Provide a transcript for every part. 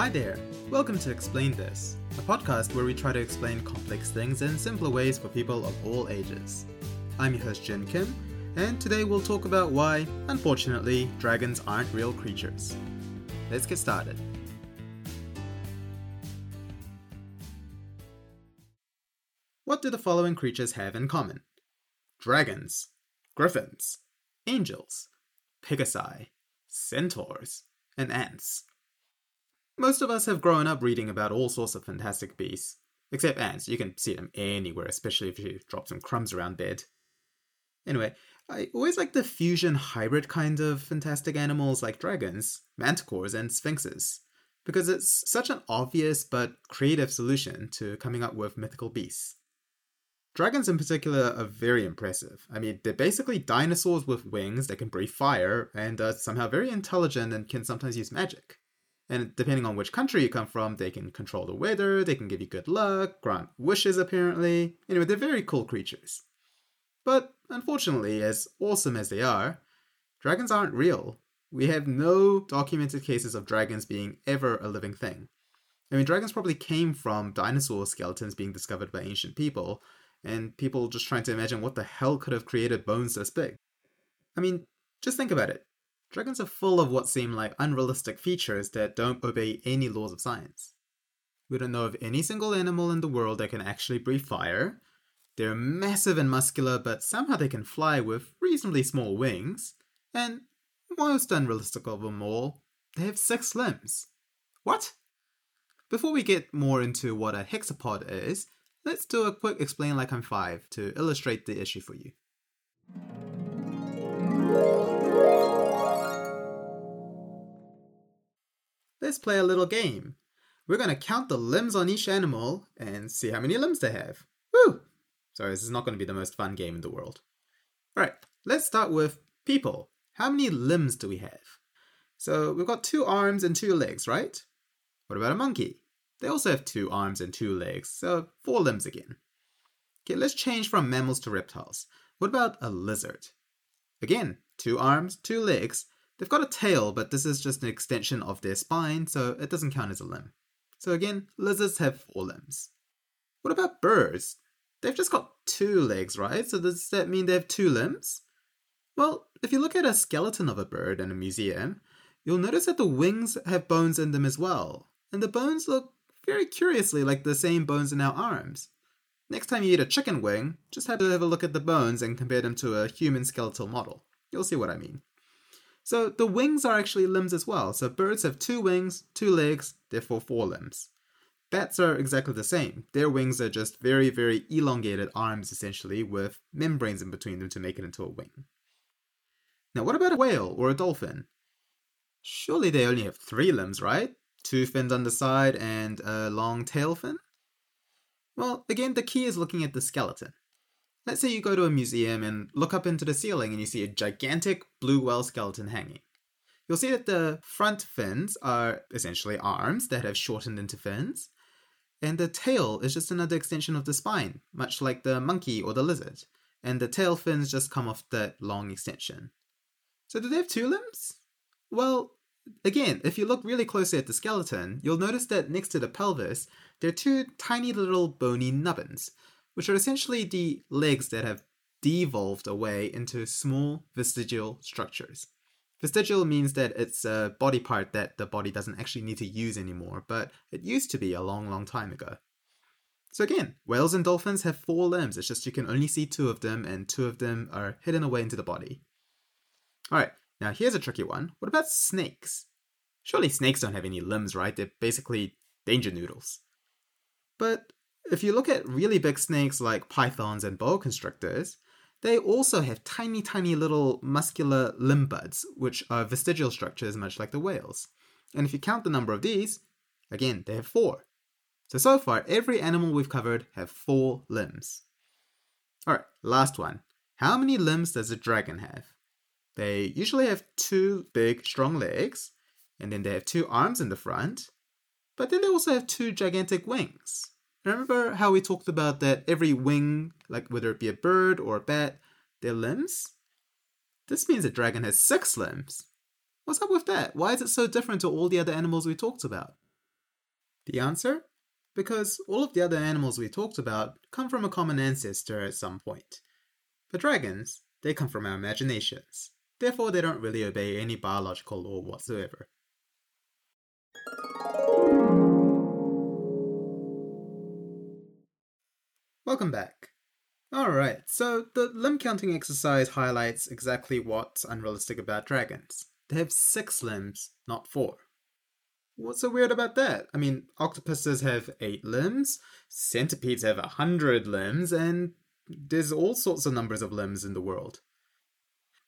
Hi there, welcome to Explain This, a podcast where we try to explain complex things in simpler ways for people of all ages. I'm your host Jin Kim, and today we'll talk about why, unfortunately, dragons aren't real creatures. Let's get started. What do the following creatures have in common? Dragons, griffins, angels, pegasi, centaurs, and ants. Most of us have grown up reading about all sorts of fantastic beasts. Except ants, you can see them anywhere, especially if you drop some crumbs around bed. Anyway, I always like the fusion hybrid kind of fantastic animals like dragons, manticores, and sphinxes, because it's such an obvious but creative solution to coming up with mythical beasts. Dragons in particular are very impressive. I mean, they're basically dinosaurs with wings that can breathe fire and are somehow very intelligent and can sometimes use magic. And depending on which country you come from, they can control the weather, they can give you good luck, grant wishes apparently. Anyway, they're very cool creatures. But unfortunately, as awesome as they are, dragons aren't real. We have no documented cases of dragons being ever a living thing. I mean, dragons probably came from dinosaur skeletons being discovered by ancient people, and people just trying to imagine what the hell could have created bones this big. I mean, just think about it. Dragons are full of what seem like unrealistic features that don't obey any laws of science. We don't know of any single animal in the world that can actually breathe fire. They're massive and muscular, but somehow they can fly with reasonably small wings. And most unrealistic of them all, they have six limbs. What? Before we get more into what a hexapod is, let's do a quick explain like I'm five to illustrate the issue for you. Let's play a little game. We're going to count the limbs on each animal and see how many limbs they have. Woo! Sorry, this is not going to be the most fun game in the world. Alright, let's start with people. How many limbs do we have? So we've got two arms and two legs, right? What about a monkey? They also have two arms and two legs, so four limbs again. Okay, let's change from mammals to reptiles. What about a lizard? Again, two arms, two legs, They've got a tail, but this is just an extension of their spine, so it doesn't count as a limb. So again, lizards have four limbs. What about birds? They've just got two legs, right? So does that mean they have two limbs? Well, if you look at a skeleton of a bird in a museum, you'll notice that the wings have bones in them as well. And the bones look very curiously like the same bones in our arms. Next time you eat a chicken wing, just have to have a look at the bones and compare them to a human skeletal model. You'll see what I mean. So the wings are actually limbs as well. So birds have two wings, two legs, therefore four limbs. Bats are exactly the same. Their wings are just very, very elongated arms essentially with membranes in between them to make it into a wing. Now, what about a whale or a dolphin? Surely they only have three limbs, right? Two fins on the side and a long tail fin? Well, again, the key is looking at the skeleton. Let's say you go to a museum and look up into the ceiling and you see a gigantic blue whale skeleton hanging. You'll see that the front fins are essentially arms that have shortened into fins, and the tail is just another extension of the spine, much like the monkey or the lizard, and the tail fins just come off that long extension. So, do they have two limbs? Well, again, if you look really closely at the skeleton, you'll notice that next to the pelvis, there are two tiny little bony nubbins, which are essentially the legs that have devolved away into small vestigial structures. Vestigial means that it's a body part that the body doesn't actually need to use anymore, but it used to be a long, long time ago. So again, whales and dolphins have four limbs, it's just you can only see two of them, and two of them are hidden away into the body. Alright, now here's a tricky one. What about snakes? Surely snakes don't have any limbs, right? They're basically danger noodles. But if you look at really big snakes like pythons and boa constrictors, they also have tiny, tiny little muscular limb buds, which are vestigial structures much like the whales. And if you count the number of these, again, they have four. So, so far, every animal we've covered have four limbs. Alright, last one. How many limbs does a dragon have? They usually have two big, strong legs, and then they have two arms in the front, but then they also have two gigantic wings. Remember how we talked about that every wing, like whether it be a bird or a bat, their limbs? This means a dragon has six limbs. What's up with that? Why is it so different to all the other animals we talked about? The answer? Because all of the other animals we talked about come from a common ancestor at some point. But dragons, they come from our imaginations. Therefore, they don't really obey any biological law whatsoever. Welcome back. Alright, so the limb counting exercise highlights exactly what's unrealistic about dragons. They have six limbs, not four. What's so weird about that? I mean, octopuses have eight limbs, centipedes have a hundred limbs, and there's all sorts of numbers of limbs in the world.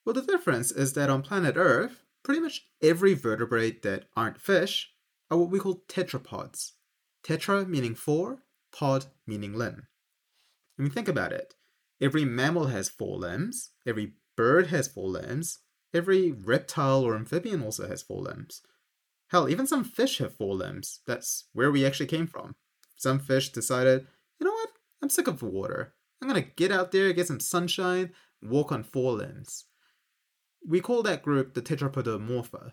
Well, the difference is that on planet Earth, pretty much every vertebrate that aren't fish are what we call tetrapods. Tetra meaning four, pod meaning limb. I mean, think about it. Every mammal has four limbs, every bird has four limbs, every reptile or amphibian also has four limbs. Hell, even some fish have four limbs. That's where we actually came from. Some fish decided, you know what? I'm sick of the water. I'm gonna get out there, get some sunshine, walk on four limbs. We call that group the Tetrapodomorpha,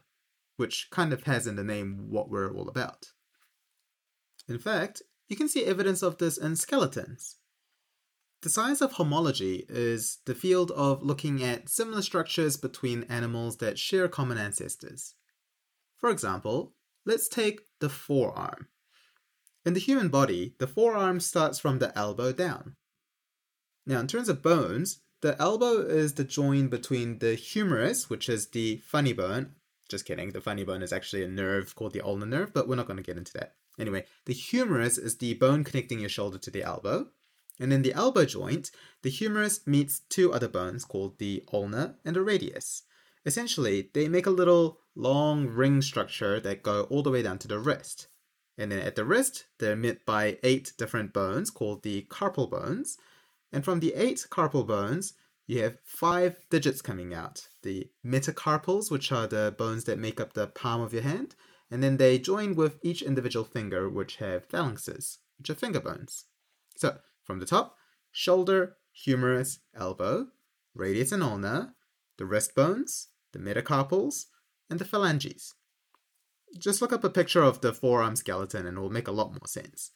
which kind of has in the name what we're all about. In fact, you can see evidence of this in skeletons. The science of homology is the field of looking at similar structures between animals that share common ancestors. For example, let's take the forearm. In the human body, the forearm starts from the elbow down. Now, in terms of bones, the elbow is the join between the humerus, which is the funny bone. Just kidding, the funny bone is actually a nerve called the ulnar nerve, but we're not going to get into that. Anyway, the humerus is the bone connecting your shoulder to the elbow. And in the elbow joint, the humerus meets two other bones called the ulna and the radius. Essentially, they make a little long ring structure that go all the way down to the wrist. And then at the wrist, they're met by eight different bones called the carpal bones. And from the eight carpal bones, you have five digits coming out. The metacarpals, which are the bones that make up the palm of your hand, and then they join with each individual finger, which have phalanxes, which are finger bones. So from the top, shoulder, humerus, elbow, radius and ulna, the wrist bones, the metacarpals, and the phalanges. Just look up a picture of the forearm skeleton and it will make a lot more sense.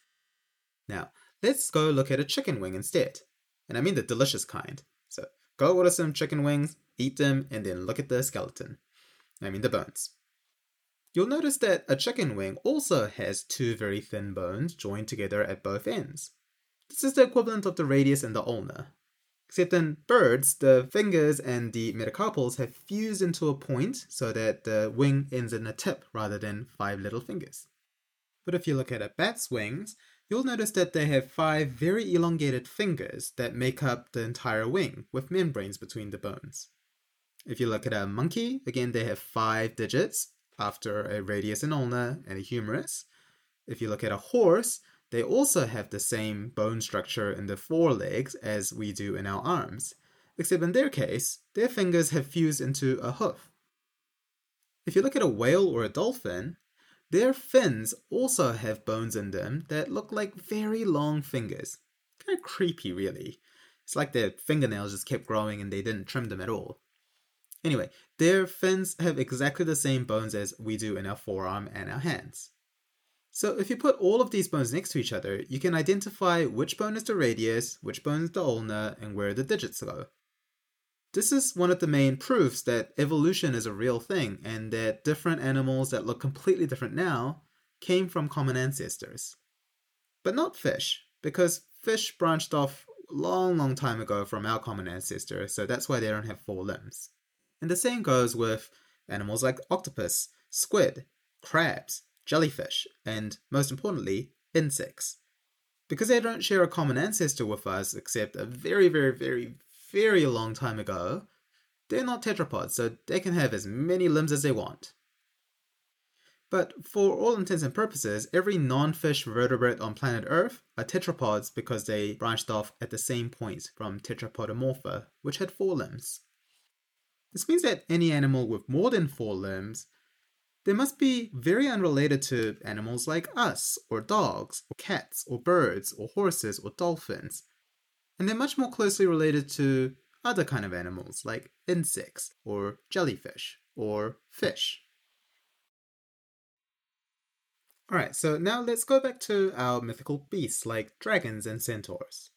Now, let's go look at a chicken wing instead. And I mean the delicious kind. So go order some chicken wings, eat them, and then look at the skeleton. I mean the bones. You'll notice that a chicken wing also has two very thin bones joined together at both ends. This is the equivalent of the radius and the ulna. Except in birds, the fingers and the metacarpals have fused into a point so that the wing ends in a tip rather than five little fingers. But if you look at a bat's wings, you'll notice that they have five very elongated fingers that make up the entire wing, with membranes between the bones. If you look at a monkey, again, they have five digits after a radius and ulna and a humerus. If you look at a horse, they also have the same bone structure in the forelegs as we do in our arms, except in their case, their fingers have fused into a hoof. If you look at a whale or a dolphin, their fins also have bones in them that look like very long fingers. Kind of creepy, really. It's like their fingernails just kept growing and they didn't trim them at all. Anyway, their fins have exactly the same bones as we do in our forearm and our hands. So if you put all of these bones next to each other, you can identify which bone is the radius, which bone is the ulna, and where the digits go. This is one of the main proofs that evolution is a real thing and that different animals that look completely different now came from common ancestors. But not fish, because fish branched off long, long time ago from our common ancestor, so that's why they don't have four limbs. And the same goes with animals like octopus, squid, crabs, jellyfish, and most importantly, insects. Because they don't share a common ancestor with us except a very, very, very, very long time ago, they're not tetrapods, so they can have as many limbs as they want. But for all intents and purposes, every non fish vertebrate on planet Earth are tetrapods because they branched off at the same point from Tetrapodomorpha, which had four limbs. This means that any animal with more than four limbs they must be very unrelated to animals like us, or dogs, or cats, or birds, or horses, or dolphins. And they're much more closely related to other kind of animals like insects, or jellyfish, or fish. Alright, so now let's go back to our mythical beasts like dragons and centaurs.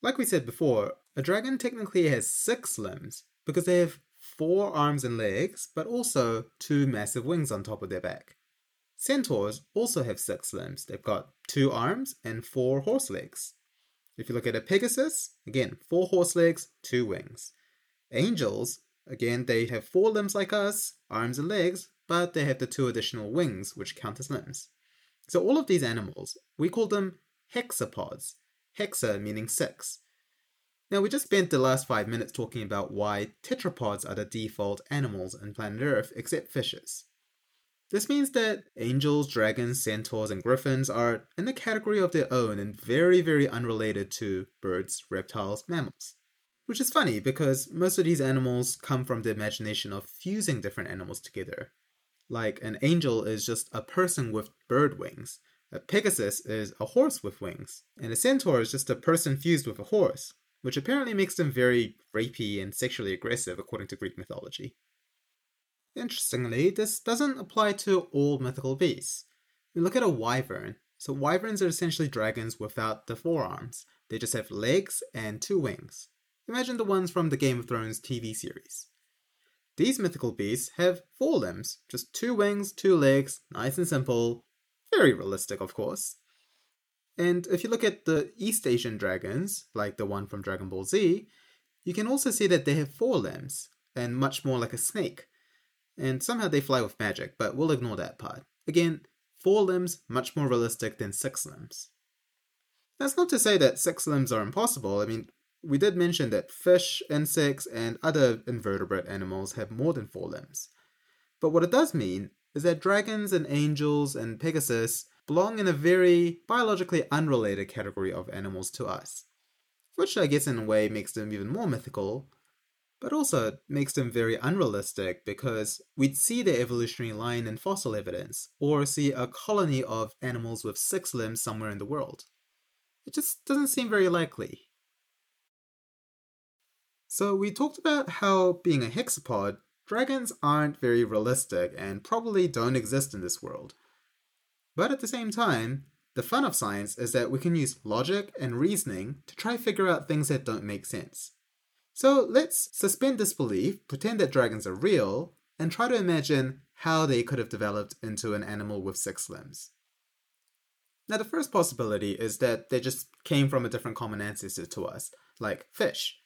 Like we said before, a dragon technically has six limbs because they have four arms and legs, but also two massive wings on top of their back. Centaurs also have six limbs. They've got two arms and four horse legs. If you look at a Pegasus, again, four horse legs, two wings. Angels, again, they have four limbs like us, arms and legs, but they have the two additional wings, which count as limbs. So all of these animals, we call them hexapods. Hexa meaning six. Now, we just spent the last five minutes talking about why tetrapods are the default animals on planet Earth, except fishes. This means that angels, dragons, centaurs, and griffins are in a category of their own and very, very unrelated to birds, reptiles, mammals. Which is funny because most of these animals come from the imagination of fusing different animals together. Like an angel is just a person with bird wings, a Pegasus is a horse with wings, and a centaur is just a person fused with a horse, which apparently makes them very rapey and sexually aggressive according to Greek mythology. Interestingly, this doesn't apply to all mythical beasts. We look at a wyvern. So wyverns are essentially dragons without the forearms. They just have legs and two wings. Imagine the ones from the Game of Thrones TV series. These mythical beasts have four limbs, just two wings, two legs, nice and simple. Very realistic, of course. And if you look at the East Asian dragons, like the one from Dragon Ball Z, you can also see that they have four limbs, and much more like a snake and somehow they fly with magic, but we'll ignore that part. Again, four limbs, much more realistic than six limbs. That's not to say that six limbs are impossible. I mean, we did mention that fish, insects, and other invertebrate animals have more than four limbs. But what it does mean is that dragons and angels and Pegasus belong in a very biologically unrelated category of animals to us. Which I guess in a way makes them even more mythical, but also makes them very unrealistic because we'd see the evolutionary line in fossil evidence, or see a colony of animals with six limbs somewhere in the world. It just doesn't seem very likely. So, we talked about how, being a hexapod, dragons aren't very realistic and probably don't exist in this world. But at the same time, the fun of science is that we can use logic and reasoning to try figure out things that don't make sense. So let's suspend disbelief, pretend that dragons are real, and try to imagine how they could have developed into an animal with six limbs. Now, the first possibility is that they just came from a different common ancestor to us, like fish.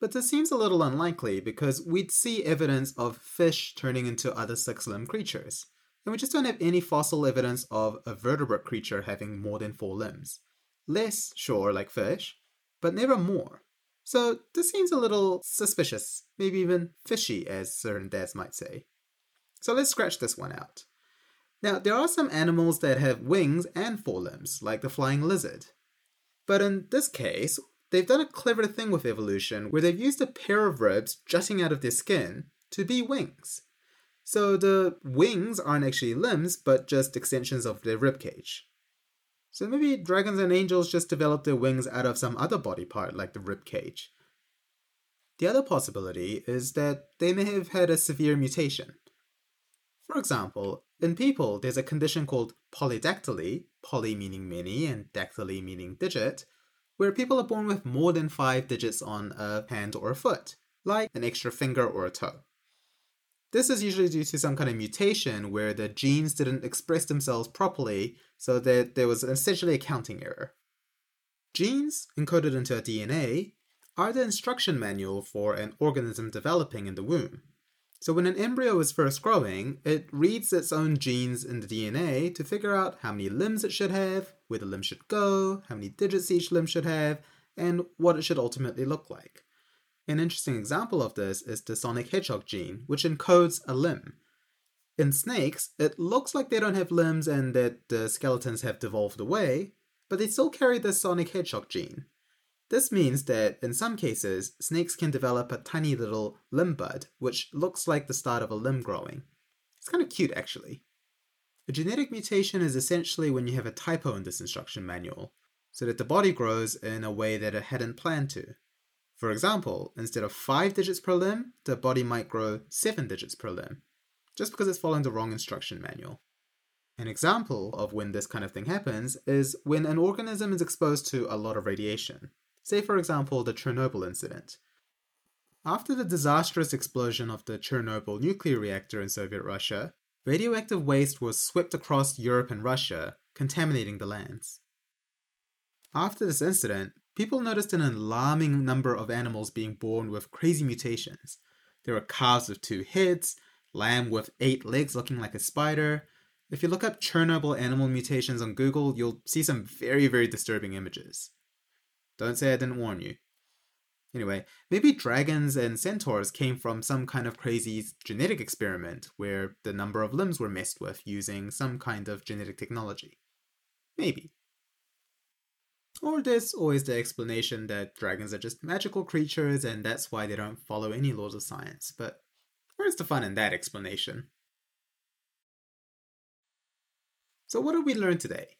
But this seems a little unlikely because we'd see evidence of fish turning into other six limbed creatures. And we just don't have any fossil evidence of a vertebrate creature having more than four limbs. Less, sure, like fish, but never more. So this seems a little suspicious, maybe even fishy, as certain dads might say. So let's scratch this one out. Now, there are some animals that have wings and forelimbs, like the flying lizard. But in this case, they've done a clever thing with evolution where they've used a pair of ribs jutting out of their skin to be wings. So the wings aren't actually limbs, but just extensions of their rib cage. So maybe dragons and angels just developed their wings out of some other body part, like the rib cage. The other possibility is that they may have had a severe mutation. For example, in people, there's a condition called polydactyly, poly meaning many and dactyly meaning digit, where people are born with more than five digits on a hand or a foot, like an extra finger or a toe. This is usually due to some kind of mutation where the genes didn't express themselves properly, so that there was essentially a counting error. Genes, encoded into a DNA, are the instruction manual for an organism developing in the womb. So when an embryo is first growing, it reads its own genes in the DNA to figure out how many limbs it should have, where the limb should go, how many digits each limb should have, and what it should ultimately look like. An interesting example of this is the Sonic Hedgehog gene, which encodes a limb. In snakes, it looks like they don't have limbs and that the skeletons have devolved away, but they still carry the Sonic Hedgehog gene. This means that in some cases, snakes can develop a tiny little limb bud, which looks like the start of a limb growing. It's kind of cute, actually. A genetic mutation is essentially when you have a typo in this instruction manual, so that the body grows in a way that it hadn't planned to. For example, instead of 5 digits per limb, the body might grow 7 digits per limb, just because it's following the wrong instruction manual. An example of when this kind of thing happens is when an organism is exposed to a lot of radiation. Say, for example, the Chernobyl incident. After the disastrous explosion of the Chernobyl nuclear reactor in Soviet Russia, radioactive waste was swept across Europe and Russia, contaminating the lands. After this incident, people noticed an alarming number of animals being born with crazy mutations. There were calves with two heads, lamb with eight legs looking like a spider. If you look up Chernobyl animal mutations on Google, you'll see some very, very disturbing images. Don't say I didn't warn you. Anyway, maybe dragons and centaurs came from some kind of crazy genetic experiment where the number of limbs were messed with using some kind of genetic technology. Maybe. Or there's always the explanation that dragons are just magical creatures and that's why they don't follow any laws of science, but where's the fun in that explanation? So, what did we learn today?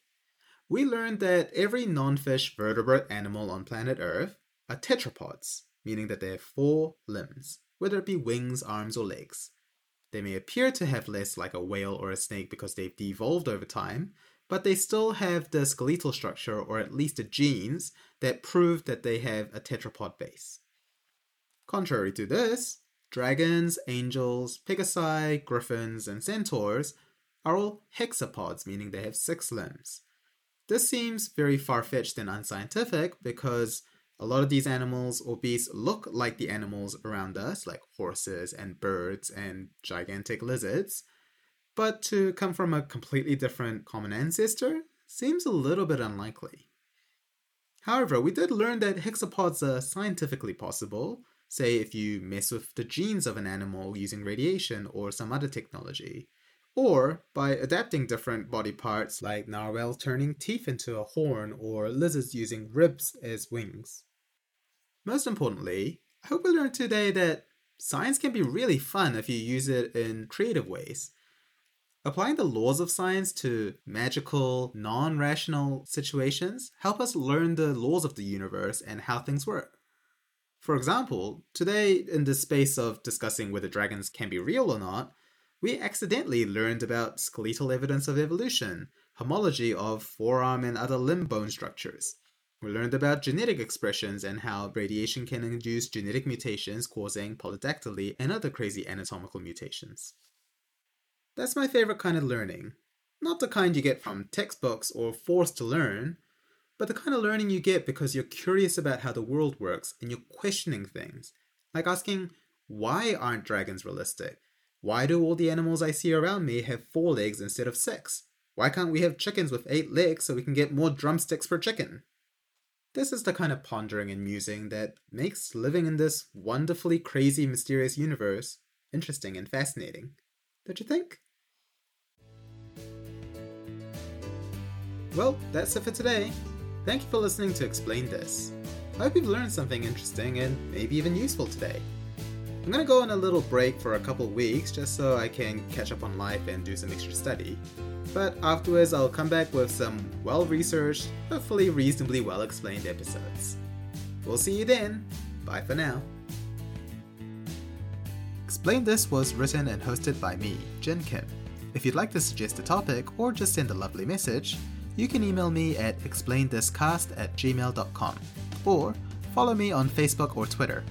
We learned that every non fish vertebrate animal on planet Earth are tetrapods, meaning that they have four limbs, whether it be wings, arms, or legs. They may appear to have less like a whale or a snake because they've devolved over time, but they still have the skeletal structure or at least the genes that prove that they have a tetrapod base. Contrary to this, dragons, angels, pegasi, griffins, and centaurs are all hexapods, meaning they have six limbs. This seems very far fetched and unscientific because a lot of these animals or beasts look like the animals around us, like horses and birds and gigantic lizards, but to come from a completely different common ancestor seems a little bit unlikely. However, we did learn that hexapods are scientifically possible, say if you mess with the genes of an animal using radiation or some other technology, or by adapting different body parts like narwhal turning teeth into a horn or lizards using ribs as wings. Most importantly, I hope we learned today that science can be really fun if you use it in creative ways Applying the laws of science to magical, non rational situations help us learn the laws of the universe and how things work. For example, today, in the space of discussing whether dragons can be real or not, we accidentally learned about skeletal evidence of evolution, homology of forearm and other limb bone structures. We learned about genetic expressions and how radiation can induce genetic mutations causing polydactyly and other crazy anatomical mutations. That's my favorite kind of learning. Not the kind you get from textbooks or forced to learn, but the kind of learning you get because you're curious about how the world works and you're questioning things. Like asking, why aren't dragons realistic? Why do all the animals I see around me have four legs instead of six? Why can't we have chickens with eight legs so we can get more drumsticks per chicken? This is the kind of pondering and musing that makes living in this wonderfully crazy, mysterious universe interesting and fascinating. Don't you think? Well, that's it for today. Thank you for listening to Explain This. I hope you've learned something interesting and maybe even useful today. I'm gonna go on a little break for a couple weeks just so I can catch up on life and do some extra study. But afterwards, I'll come back with some well researched, hopefully reasonably well explained episodes. We'll see you then. Bye for now. Explain This was written and hosted by me, Jin Kim. If you'd like to suggest a topic or just send a lovely message, you can email me at explainthiscast at gmail.com or follow me on Facebook or Twitter.